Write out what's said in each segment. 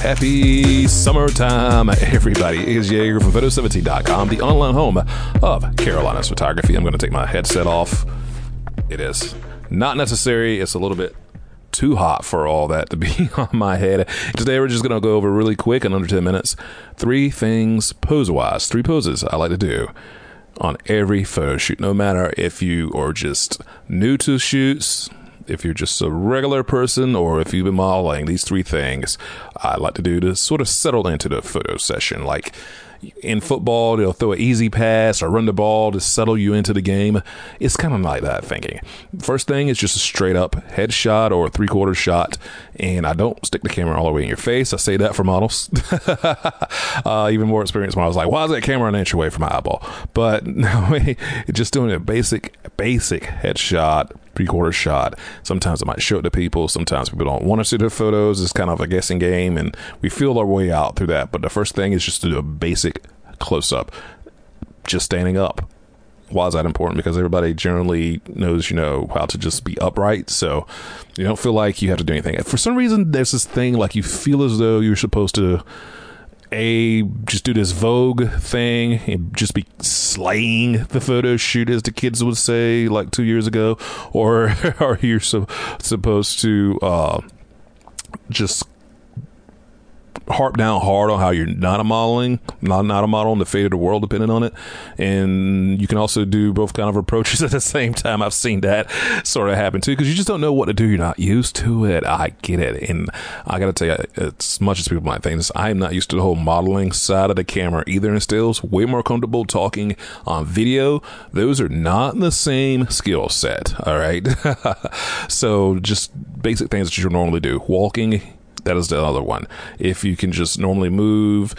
Happy summertime, everybody. It is Jaeger from Photo17.com, the online home of Carolina's photography. I'm going to take my headset off. It is not necessary. It's a little bit too hot for all that to be on my head. Today, we're just going to go over really quick in under 10 minutes three things pose wise, three poses I like to do on every photo shoot, no matter if you are just new to shoots, if you're just a regular person or if you've been modeling, these three things I like to do to sort of settle into the photo session. Like in football, they'll throw an easy pass or run the ball to settle you into the game. It's kind of like that thinking. First thing is just a straight up headshot or three quarter shot, and I don't stick the camera all the way in your face. I say that for models. uh, even more experienced models like, why is that camera an inch away from my eyeball? But just doing a basic, basic headshot three quarter shot. Sometimes I might show it to people. Sometimes people don't want to see the photos. It's kind of a guessing game, and we feel our way out through that. But the first thing is just to do a basic close up, just standing up. Why is that important? Because everybody generally knows, you know, how to just be upright. So you don't feel like you have to do anything. For some reason, there's this thing like you feel as though you're supposed to a just do this Vogue thing and just be slaying the photo shoot, as the kids would say, like two years ago, or are you so, supposed to uh, just harp down hard on how you're not a modeling, not not a model, and the fate of the world depending on it. And you can also do both kind of approaches at the same time. I've seen that sort of happen too because you just don't know what to do. You're not used to it. I get it, and I got to tell you, as much as people might think this, I am not used to the whole modeling side of the camera either. In stills, way more comfortable talking on video. Those are not the same skill set. All right, so just basic things that you normally do: walking that is the other one. If you can just normally move,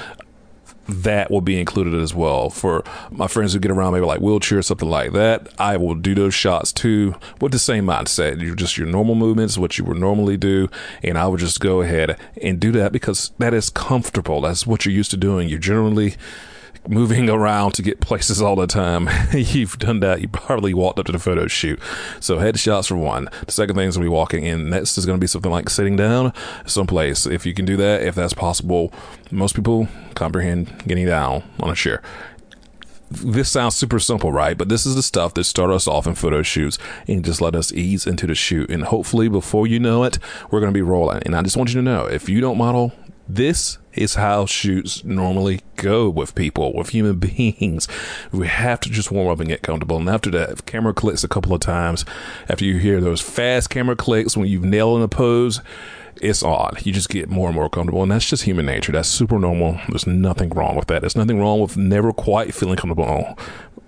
that will be included as well. For my friends who get around maybe like wheelchair or something like that, I will do those shots too with the same mindset. You're just your normal movements, what you would normally do, and I would just go ahead and do that because that is comfortable. That's what you're used to doing. You're generally moving around to get places all the time. You've done that. You probably walked up to the photo shoot. So headshots for one. The second thing is going to be walking in. Next is going to be something like sitting down someplace. If you can do that, if that's possible, most people comprehend getting down on a chair this sounds super simple, right? But this is the stuff that start us off in photo shoots and just let us ease into the shoot. And hopefully, before you know it, we're going to be rolling. And I just want you to know if you don't model, this is how shoots normally go with people, with human beings. We have to just warm up and get comfortable. And after that, camera clicks a couple of times, after you hear those fast camera clicks when you've nailed in a pose, it's odd. You just get more and more comfortable, and that's just human nature. That's super normal. There's nothing wrong with that. There's nothing wrong with never quite feeling comfortable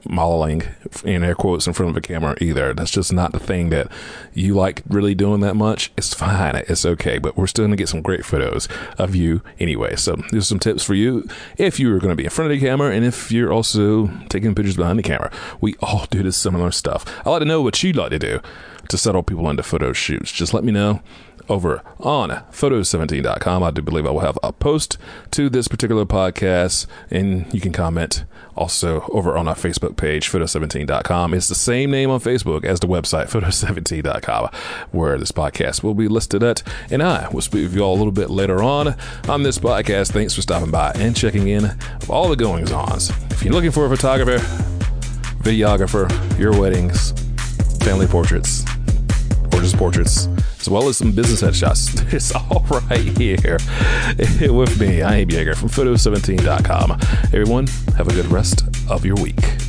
modeling in air quotes in front of a camera either. That's just not the thing that you like really doing that much. It's fine. It's okay. But we're still going to get some great photos of you anyway. So there's some tips for you if you're going to be in front of the camera and if you're also taking pictures behind the camera. We all do this similar stuff. I'd like to know what you'd like to do to settle people into photo shoots. Just let me know over on photo17.com. I do believe I will have a post to this particular podcast, and you can comment also over on our Facebook page, photo17.com. It's the same name on Facebook as the website, photo17.com, where this podcast will be listed at. And I will speak with you all a little bit later on on this podcast. Thanks for stopping by and checking in of all the goings ons. If you're looking for a photographer, videographer, your weddings, family portraits, or just portraits, as well as some business headshots. It's all right here with me. I am Jaeger from Photo17.com. Everyone, have a good rest of your week.